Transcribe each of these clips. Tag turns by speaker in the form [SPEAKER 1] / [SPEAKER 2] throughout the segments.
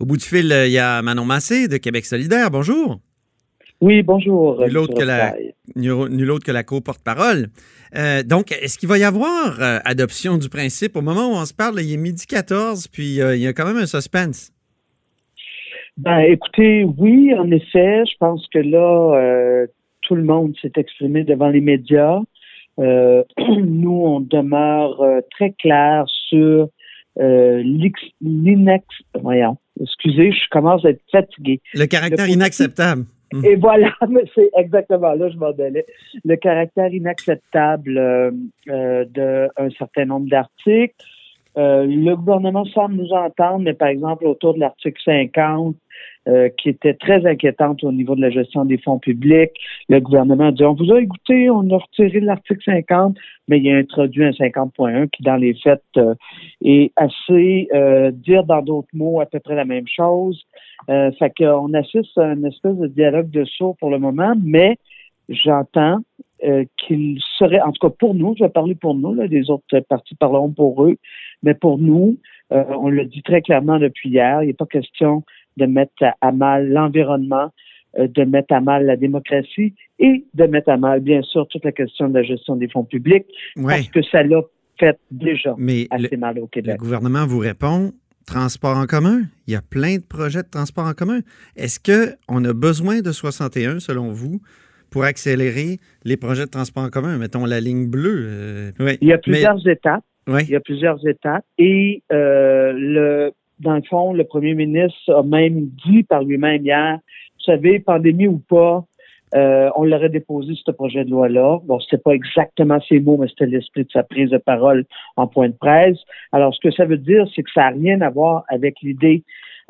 [SPEAKER 1] Au bout du fil, il y a Manon Massé de Québec solidaire. Bonjour.
[SPEAKER 2] Oui, bonjour.
[SPEAKER 1] Nul autre, que la, nul autre que la co-porte-parole. Euh, donc, est-ce qu'il va y avoir euh, adoption du principe? Au moment où on se parle, il est midi 14, puis euh, il y a quand même un suspense.
[SPEAKER 2] Ben, écoutez, oui, en effet, je pense que là, tout le monde s'est exprimé devant les médias. nous, on demeure très clair sur l'inex... Excusez, je commence à être fatigué.
[SPEAKER 1] Le caractère inacceptable.
[SPEAKER 2] Mm. Et voilà, c'est exactement là je m'en donnais. Le caractère inacceptable euh, euh, d'un certain nombre d'articles. Euh, le gouvernement semble nous entendre, mais par exemple autour de l'article 50, euh, qui était très inquiétante au niveau de la gestion des fonds publics. Le gouvernement a dit, on vous a écouté, on a retiré l'article 50, mais il a introduit un 50.1 qui, dans les faits, euh, est assez, euh, dire dans d'autres mots, à peu près la même chose. Euh, fait qu'on assiste à une espèce de dialogue de sourds pour le moment, mais j'entends qu'il serait, en tout cas pour nous, je vais parler pour nous, là, les autres partis parleront pour eux, mais pour nous, on le dit très clairement depuis hier, il n'est pas question de mettre à mal l'environnement, euh, de mettre à mal la démocratie et de mettre à mal, bien sûr, toute la question de la gestion des fonds publics, parce que ça l'a fait déjà assez mal au Québec.
[SPEAKER 1] Le gouvernement vous répond transport en commun. Il y a plein de projets de transport en commun. Est-ce qu'on a besoin de 61, selon vous, pour accélérer les projets de transport en commun? Mettons la ligne bleue. Euh,
[SPEAKER 2] il y a plusieurs étapes. Il y a plusieurs étapes. Et euh, le dans le fond, le premier ministre a même dit par lui-même hier, vous savez, pandémie ou pas, euh, on l'aurait déposé ce projet de loi-là. Bon, c'était pas exactement ces mots, mais c'était l'esprit de sa prise de parole en point de presse. Alors, ce que ça veut dire, c'est que ça n'a rien à voir avec l'idée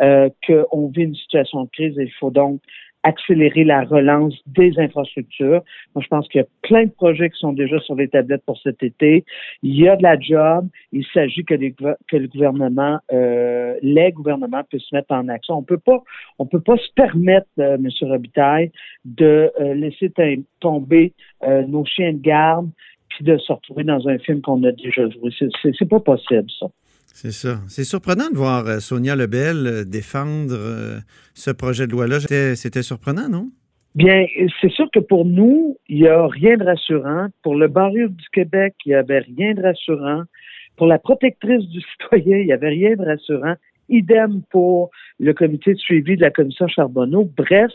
[SPEAKER 2] euh, qu'on vit une situation de crise et il faut donc accélérer la relance des infrastructures. Moi, je pense qu'il y a plein de projets qui sont déjà sur les tablettes pour cet été. Il y a de la job. Il s'agit que, que, le gouvernement, euh, les gouvernements puissent se mettre en action. On peut pas, on peut pas se permettre, euh, M. Robitaille, de euh, laisser tomber euh, nos chiens de garde puis de se retrouver dans un film qu'on a déjà joué. C'est pas possible, ça.
[SPEAKER 1] C'est ça. C'est surprenant de voir euh, Sonia Lebel euh, défendre euh, ce projet de loi-là. C'était surprenant, non?
[SPEAKER 2] Bien, c'est sûr que pour nous, il n'y a rien de rassurant. Pour le barreau du Québec, il n'y avait rien de rassurant. Pour la protectrice du citoyen, il n'y avait rien de rassurant. Idem pour le comité de suivi de la commission Charbonneau. Bref,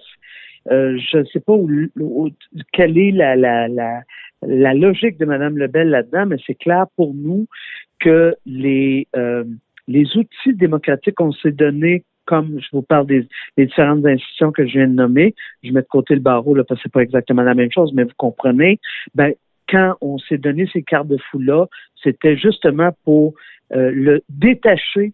[SPEAKER 2] je ne sais pas où, quelle est la, la logique de Mme Lebel là-dedans, mais c'est clair pour nous que les, euh, les outils démocratiques qu'on s'est donnés comme je vous parle des, différentes institutions que je viens de nommer, je mets de côté le barreau là, parce que c'est pas exactement la même chose, mais vous comprenez, ben, quand on s'est donné ces cartes de fou-là, c'était justement pour euh, le détacher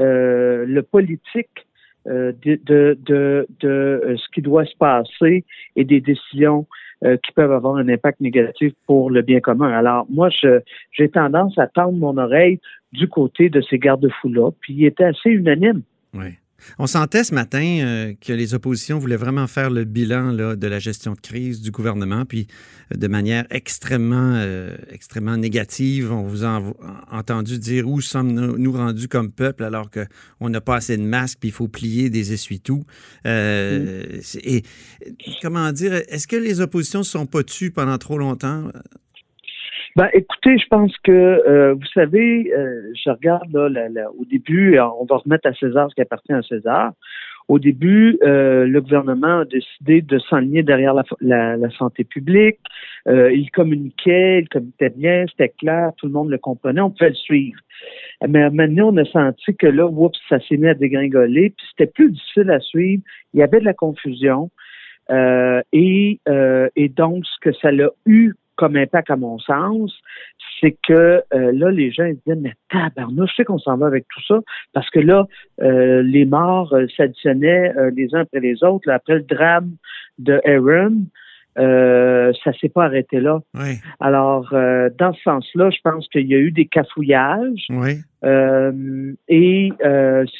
[SPEAKER 2] euh, le politique de, de, de, de, ce qui doit se passer et des décisions euh, qui peuvent avoir un impact négatif pour le bien commun. Alors, moi, j'ai tendance à tendre mon oreille du côté de ces garde-fous-là, puis il était assez unanime.
[SPEAKER 1] Oui. On sentait ce matin euh, que les oppositions voulaient vraiment faire le bilan de la gestion de crise du gouvernement, puis euh, de manière extrêmement, euh, extrêmement négative. On vous a entendu dire où sommes-nous rendus comme peuple alors qu'on n'a pas assez de masques, puis il faut plier des essuie-tout. Et comment dire, est-ce que les oppositions ne se sont pas tues pendant trop longtemps?
[SPEAKER 2] Ben, écoutez, je pense que, euh, vous savez, euh, je regarde là, au début, on va remettre à César ce qui appartient à César. Au début, euh, le gouvernement a décidé de s'enligner derrière la, la, santé publique. il communiquait, il communiquait bien, c'était clair, tout le monde le comprenait, on pouvait le suivre. Mais maintenant, on a senti que là, oups, ça s'est mis à dégringoler, puis c'était plus difficile à suivre. Il y avait de la confusion. et, et donc, ce que ça l'a eu comme impact à mon sens, c'est que euh, là, les gens ils disent mais tabarnouche, je sais qu'on s'en va avec tout ça, parce que là, euh, les morts euh, s'additionnaient les uns après les autres. après le drame de Aaron, ça s'est pas arrêté là. Alors, dans ce sens-là, je pense qu'il y a eu des cafouillages. et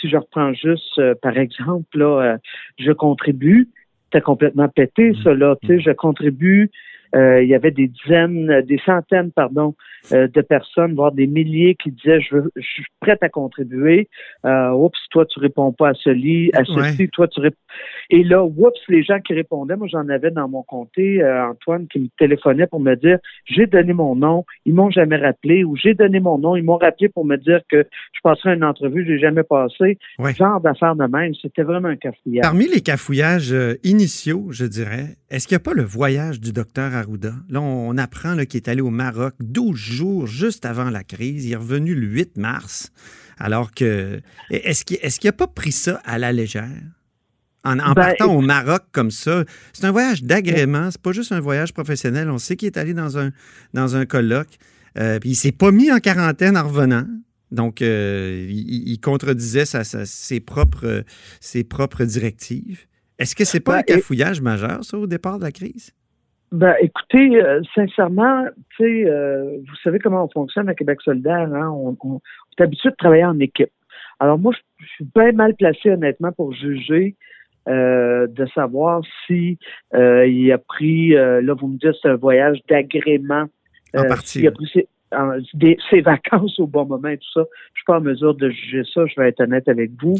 [SPEAKER 2] si je reprends juste, par exemple, là, je contribue, c'était complètement pété, mm. ça, là, tu sais, je contribue euh, il y avait des dizaines, des centaines, pardon, euh, de personnes, voire des milliers qui disaient je, veux, je suis prête à contribuer. Euh, oups, toi tu réponds pas à ce lit, à ceci, toi tu réponds. Et là, oups, les gens qui répondaient, moi j'en avais dans mon comté, euh, Antoine qui me téléphonait pour me dire j'ai donné mon nom, ils m'ont jamais rappelé, ou j'ai donné mon nom, ils m'ont rappelé pour me dire que je passerai une entrevue, j'ai jamais passé. Genre d'affaires de même, c'était vraiment un cafouillage.
[SPEAKER 1] Parmi les cafouillages initiaux, je dirais, est-ce qu'il n'y a pas le voyage du docteur Arruda? Là, on apprend qu'il est allé au Maroc 12 jours juste avant la crise. Il est revenu le 8 mars. Alors que. Est-ce qu'il n'a pas pris ça à la légère? En, ben, partant au Maroc comme ça, c'est un voyage d'agrément, c'est pas juste un voyage professionnel. On sait qu'il est allé dans un, dans un colloque, euh, puis il s'est pas mis en quarantaine en revenant. Donc, euh, il, contredisait ses, propres, ses propres directives. Est-ce que c'est pas ben, un cafouillage majeur, ça, au départ de la crise?
[SPEAKER 2] Ben, écoutez, euh, sincèrement, tu sais, euh, vous savez comment on fonctionne à Québec solidaire, hein? On, est habitué de travailler en équipe. Alors moi, je, suis bien mal placé, honnêtement, pour juger euh, de savoir si il a pris, là, vous me dites, c'est un voyage d'agrément.
[SPEAKER 1] En partie. Il a pris
[SPEAKER 2] ses, vacances au bon moment et tout ça. Je suis pas en mesure de juger ça, je vais être honnête avec vous.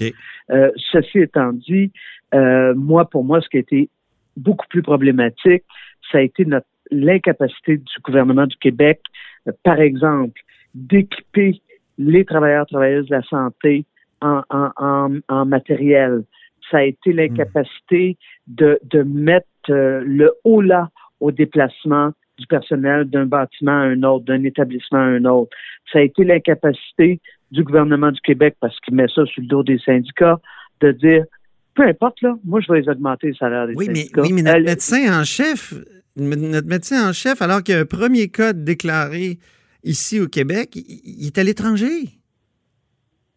[SPEAKER 2] ceci étant dit, moi, pour moi, ce qui a été beaucoup plus problématique, ça a été l'incapacité du gouvernement du Québec, euh, par exemple, d'équiper les travailleurs travailleuses de la santé en, en, matériel. Ça a été hmm. l'incapacité de, de mettre euh, le haut là au déplacement du personnel d'un bâtiment à un autre, d'un établissement à un autre. Ça a été l'incapacité du gouvernement du Québec, parce qu'il met ça sur le dos des syndicats, de dire peu importe, là, moi, je vais les augmenter le salaire des
[SPEAKER 1] oui, Mais, oui, mais notre médecin en chef, notre médecin en chef, alors qu'il y a un premier code déclaré ici au Québec, il, est à l'étranger.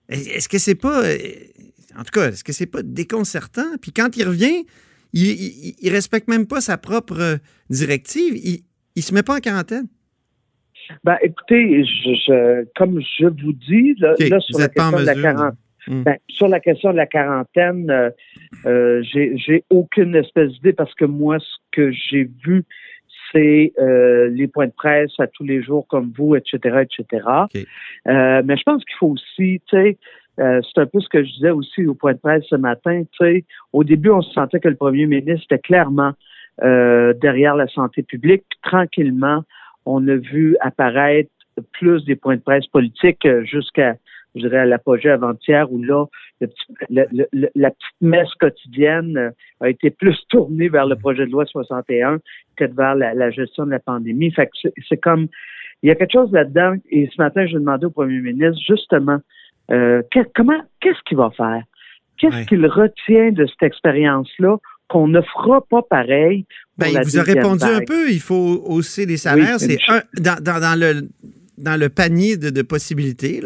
[SPEAKER 1] Est-ce que c'est pas. En tout cas, est-ce que c'est pas déconcertant? Puis quand il revient, il, respecte même pas sa propre directive. Il, se met pas en quarantaine.
[SPEAKER 2] Ben, écoutez, je, comme je vous dis, là, sur la question de la quarantaine, Mm. Ben, sur la question de la quarantaine, euh, euh, j'ai aucune espèce d'idée parce que moi, ce que j'ai vu, c'est euh, les points de presse à tous les jours comme vous, etc., etc. Euh, mais je pense qu'il faut aussi, tu sais, c'est un peu ce que je disais aussi au point de presse ce matin. Tu sais, au début, on se sentait que le premier ministre était clairement derrière la santé publique. tranquillement, on a vu apparaître plus des points de presse politiques jusqu'à je dirais, à l'apogée avant-hier, où là, la petite messe quotidienne euh, a été plus tournée vers le projet de loi 61 que vers la, gestion de la pandémie. Fait que c'est comme, il y a quelque chose là-dedans. Et ce matin, je demandé au premier ministre, justement, euh, comment, qu'est-ce qu'il va faire? Qu'est-ce qu'il retient de cette expérience-là qu'on ne fera pas pareil.
[SPEAKER 1] Ben, il vous a répondu un peu, il faut hausser les salaires. c'est dans, dans, le dans le panier de, possibilités,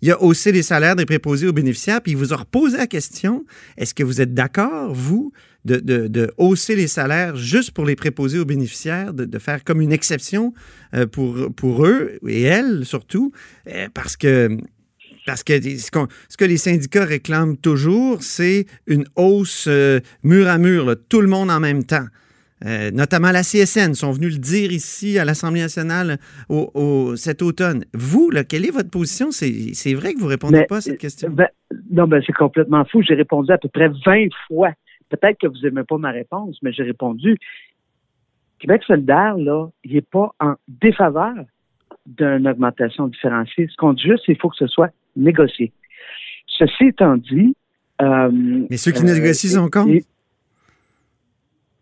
[SPEAKER 1] il a haussé les salaires des préposés aux bénéficiaires, puis il vous a reposé la question, est-ce que vous êtes d'accord, vous, de, de, hausser les salaires juste pour les préposés aux bénéficiaires, de, faire comme une exception euh, pour, pour eux, et elles surtout, euh, parce que parce que ce, que les syndicats réclament toujours, c'est une hausse euh, mur à mur, tout le monde en même temps. Euh, notamment la CSN, sont venus le dire ici à l'Assemblée nationale au, cet automne. Vous, là, quelle est votre position? C'est vrai que vous ne répondez pas à cette question?
[SPEAKER 2] Ben, non, ben, c'est complètement fou. J'ai répondu à peu près 20 fois. Peut-être que vous n'aimez pas ma réponse, mais j'ai répondu. Québec solidaire, là, il n'est pas en défaveur d'une augmentation différenciée. Ce qu'on dit juste, c'est qu'il faut que ce soit négocié. Ceci étant dit.
[SPEAKER 1] Euh, mais ceux qui négocient sont contre?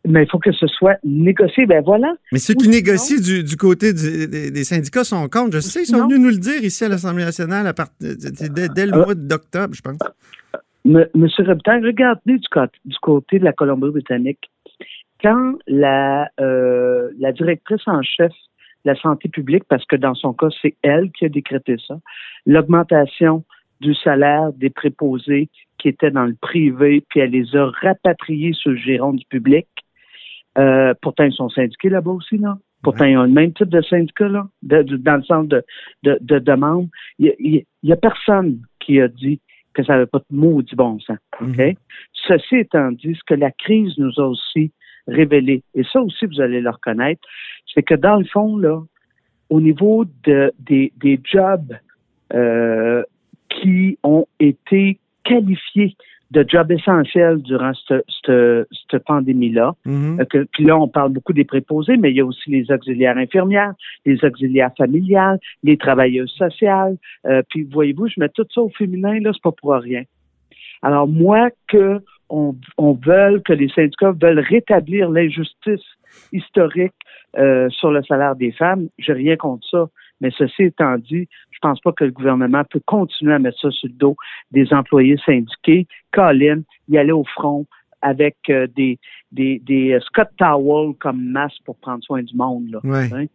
[SPEAKER 2] Mais il faut que ce soit négocié. Ben voilà.
[SPEAKER 1] Mais ceux qui négocient du, côté des, syndicats sont contre. Je sais, ils sont venus nous le dire ici à l'Assemblée nationale à dès, le euh, mois d'octobre, je pense.
[SPEAKER 2] Monsieur Robitaille, regardez du, du côté de la Colombie-Britannique. Quand la, euh, la directrice en chef de la santé publique, parce que dans son cas, c'est elle qui a décrété ça, l'augmentation du salaire des préposés qui étaient dans le privé, puis elle les a rapatriés sur le giron du public, euh, pourtant, ils sont syndiqués là-bas aussi, là. Pourtant, ils ont le même type de syndicat, là, dans le sens de, de, de demande. Il n'y a, personne qui a dit que ça n'avait pas de maudit bon sens. OK? Mhm. Ceci étant dit, ce que la crise nous a aussi révélé, et ça aussi vous allez le reconnaître, c'est que dans le fond, là, au niveau de, des, des jobs euh, qui ont été qualifiés de jobs essentiels durant cette, pandémie-là.
[SPEAKER 1] Mhm.
[SPEAKER 2] Euh, que- Puis là, on parle beaucoup des préposés, mais il y a aussi les auxiliaires infirmières, les auxiliaires familiales, les travailleuses sociales. Euh, puis voyez-vous, je mets tout ça au féminin, là, c'est pas pour rien. Alors moi, que on, on veut, que les syndicats veulent rétablir l'injustice historique euh, sur le salaire des femmes, j'ai rien contre ça. Mais ceci étant dit, je pense pas que le gouvernement peut continuer à mettre ça sur le dos des employés syndiqués. Colin, y aller au front avec euh, des, des, des euh, Scott Towel comme masque pour prendre soin du monde. Là.
[SPEAKER 1] Ouais.
[SPEAKER 2] Hein?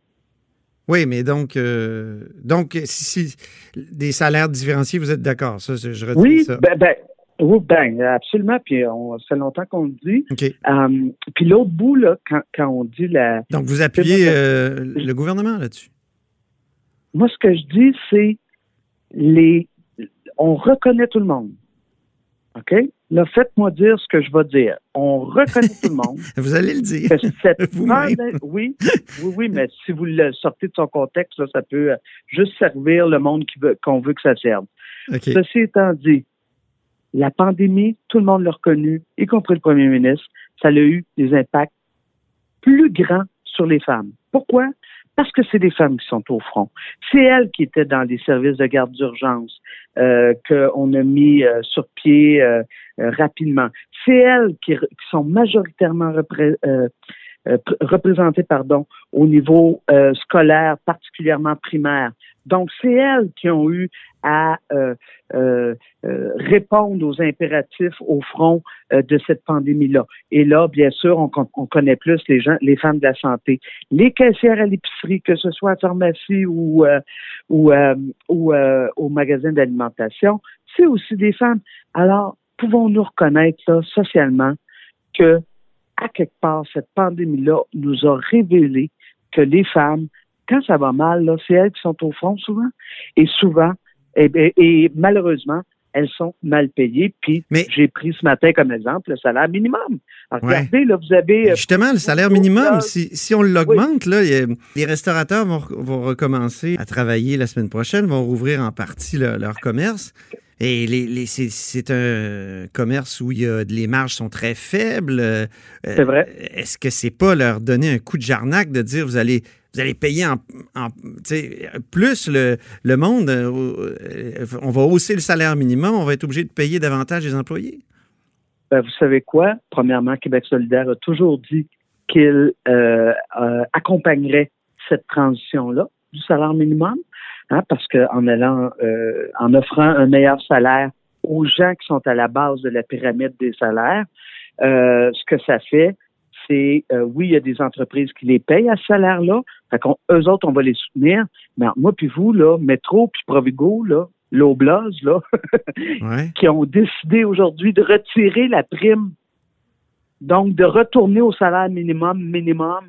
[SPEAKER 1] Oui, mais donc, euh, donc si, si- des salaires différenciés, vous êtes d'accord? Ça, je retiens
[SPEAKER 2] Oui,
[SPEAKER 1] ça.
[SPEAKER 2] ben, ben, oui, ben, absolument. Puis on, ça fait longtemps qu'on le dit.
[SPEAKER 1] OK.
[SPEAKER 2] Euh, puis l'autre bout, là, quand, quand on dit la,
[SPEAKER 1] Donc, vous appuyez euh, le gouvernement là-dessus?
[SPEAKER 2] Moi, ce que je dis, c'est les, on reconnaît tout le monde. OK? Là, faites-moi dire ce que je vais dire. On reconnaît tout le monde.
[SPEAKER 1] Vous allez le dire.
[SPEAKER 2] cette oui, oui, oui, mais si vous le sortez de son contexte, là, ça peut euh, juste servir le monde veut, qu'on veut que ça serve. Ceci étant dit, la pandémie, tout le monde l'a reconnu, y compris le premier ministre, ça a eu des impacts plus grands sur les femmes. Pourquoi? Parce que c'est des femmes qui sont au front. C'est elles qui étaient dans les services de garde d'urgence euh, qu'on a mis euh, sur pied euh, euh, rapidement. C'est elles qui, qui sont majoritairement repré- euh, euh, pr- représentées pardon, au niveau scolaire, particulièrement primaire. Donc, c'est elles qui ont eu à euh, euh, euh, répondre aux impératifs au front de cette pandémie-là. Et là, bien sûr, on, on connaît plus les gens, les femmes de la santé, les caissières à l'épicerie, que ce soit à pharmacie ou ou, ou au magasin d'alimentation, c'est aussi des femmes. Alors, pouvons-nous reconnaître là, socialement que à quelque part cette pandémie-là nous a révélé que les femmes quand ça va mal, c'est elles qui sont au front souvent. Et souvent, et, et- et malheureusement, elles sont mal payées. Puis
[SPEAKER 1] Mais-
[SPEAKER 2] j'ai pris ce matin comme exemple le salaire minimum. Alors,
[SPEAKER 1] Ouais.
[SPEAKER 2] regardez, là, vous avez. euh,
[SPEAKER 1] Justement, le salaire minimum, si, si on l'augmente, là, les restaurateurs vont, vont recommencer à travailler la semaine prochaine, vont rouvrir en partie leur, leur commerce. Et les, les- c'est- un commerce où il y a, les marges sont très faibles. Euh,
[SPEAKER 2] C'est vrai.
[SPEAKER 1] Est-ce que c'est pas leur donner un coup de jarnac de dire vous allez vous allez payer en, plus le, le monde, euh, euh, on va hausser le salaire minimum, on va être obligé de payer davantage les employés?
[SPEAKER 2] Ben, vous savez quoi? Premièrement, Québec solidaire a toujours dit qu'il euh, euh, accompagnerait cette transition-là du salaire minimum, hein, parce qu'en allant, euh, en offrant un meilleur salaire aux gens qui sont à la base de la pyramide des salaires, euh, ce que ça fait, c'est euh, oui, il y a des entreprises qui les payent à ce salaire-là. Fait qu'on, eux autres, on va les soutenir. Mais moi puis vous, là, Métro puis Provigo, là, l'Oblaz, là,
[SPEAKER 1] Ouais.
[SPEAKER 2] qui ont décidé aujourd'hui de retirer la prime, donc de retourner au salaire minimum, minimum,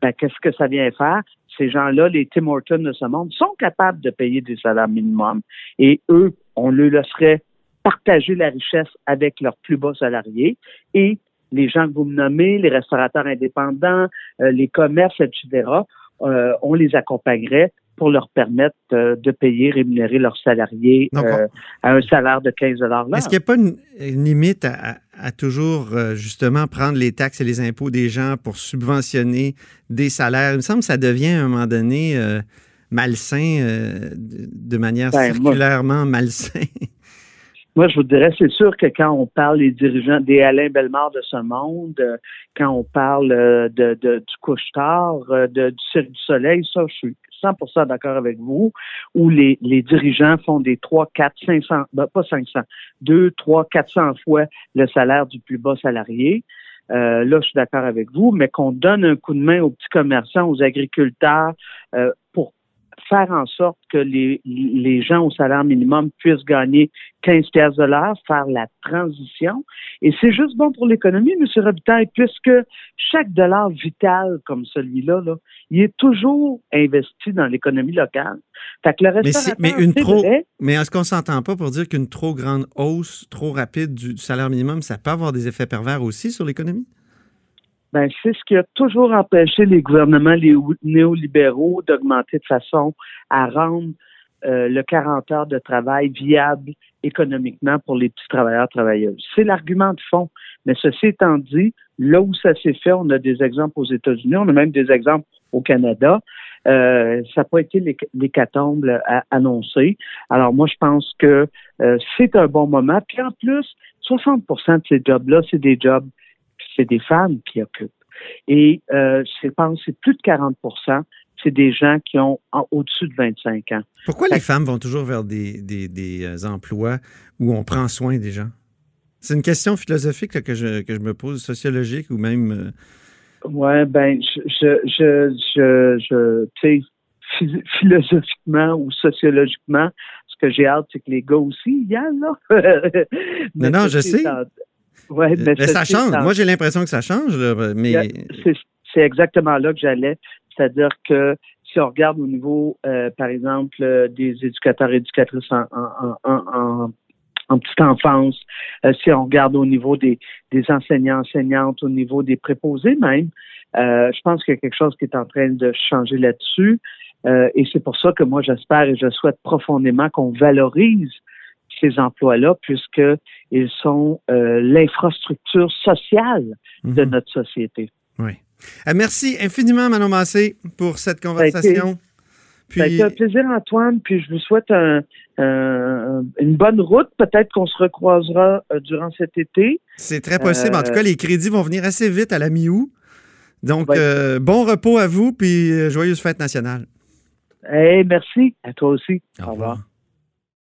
[SPEAKER 2] ben, qu'est-ce que ça vient faire? Ces gens-là, les Tim Hortons de ce monde, sont capables de payer des salaires minimum. Et eux, on leur laisserait partager la richesse avec leurs plus bas salariés. Et les gens que vous me nommez, les restaurateurs indépendants, euh, les commerces, etc., euh, on les accompagnerait pour leur permettre euh, de payer, rémunérer leurs salariés
[SPEAKER 1] Donc,
[SPEAKER 2] à un salaire de 15 l'heure.
[SPEAKER 1] Est-ce qu'il n'y a pas une, une limite à, à- toujours, euh, justement, prendre les taxes et les impôts des gens pour subventionner des salaires? Il me semble que ça devient, à un moment donné, euh, malsain, euh, de, manière
[SPEAKER 2] Ben,
[SPEAKER 1] circulairement malsain.
[SPEAKER 2] Moi, je vous dirais, c'est sûr que quand on parle des dirigeants, des Alain Bellemare de ce monde, quand on parle de, de- du couche-tard, de- du Cirque du Soleil, ça, je suis 100% d'accord avec vous, où les, dirigeants font des 3, 4, 500, ben, pas 500, 2, 3, 400 fois le salaire du plus bas salarié. Euh, là, je suis d'accord avec vous, mais qu'on donne un coup de main aux petits commerçants, aux agriculteurs, euh, pour faire en sorte que les, les gens au salaire minimum puissent gagner 15 pièces de l'heure, faire la transition. Et c'est juste bon pour l'économie, M. Robitaille, puisque chaque dollar vital comme celui-là, là, il est toujours investi dans l'économie locale. Fait que le
[SPEAKER 1] Mais, mais une
[SPEAKER 2] c'est
[SPEAKER 1] trop,
[SPEAKER 2] vrai,
[SPEAKER 1] mais est-ce qu'on s'entend pas pour dire qu'une trop grande hausse, trop rapide du, du salaire minimum, ça peut avoir des effets pervers aussi sur l'économie?
[SPEAKER 2] Ben, c'est ce qui a toujours empêché les gouvernements les néolibéraux d'augmenter de façon à rendre euh, le 40 heures de travail viable économiquement pour les petits travailleurs travailleuses. C'est l'argument de fond. Mais ceci étant dit, là où ça s'est fait, on a des exemples aux États-Unis, on a même des exemples au Canada. Euh, ça n'a pas été l'hécatombe annoncé. Alors moi, je pense que euh, c'est un bon moment. Puis en plus, 60% de ces jobs-là, c'est des jobs, c'est des femmes qui occupent. Et euh, je pense c'est plus de 40% c'est des gens qui ont au-dessus de 25 ans.
[SPEAKER 1] Pourquoi les femmes vont toujours vers des, des, euh, emplois où on prend soin des gens? C'est une question philosophique que, je, que je me pose, sociologique ou même. Euh,
[SPEAKER 2] oui, ben, je, je, je, je, tu sais, philosophiquement ou sociologiquement, ce que j'ai hâte, c'est que les gars aussi y aillent, là.
[SPEAKER 1] non, non, je sais. Ouais, mais, ça change. Moi, j'ai l'impression que ça change, mais.
[SPEAKER 2] C'est exactement là que j'allais. C'est-à-dire que si on regarde au niveau, euh, par exemple, euh, des éducateurs et éducatrices en, en, en, petite enfance, euh, si on regarde au niveau des, des enseignants, enseignantes, au niveau des préposés même, je pense qu'il y a quelque chose qui est en train de changer là-dessus. et c'est pour ça que moi, j'espère et je souhaite profondément qu'on valorise ces emplois-là, puisqu'ils sont l'infrastructure sociale de mm-hmm. notre société.
[SPEAKER 1] Oui. Euh, merci infiniment, Manon Massé, pour cette conversation.
[SPEAKER 2] Puis... Ça a été un plaisir, Antoine, puis je vous souhaite une bonne route. Peut-être qu'on se recroisera euh, durant cet été.
[SPEAKER 1] C'est très possible. En tout cas, les crédits vont venir assez vite à la mi-août. Donc, euh, bon repos à vous, puis joyeuse fête nationale.
[SPEAKER 2] Hey, merci. À toi aussi.
[SPEAKER 1] Au, revoir.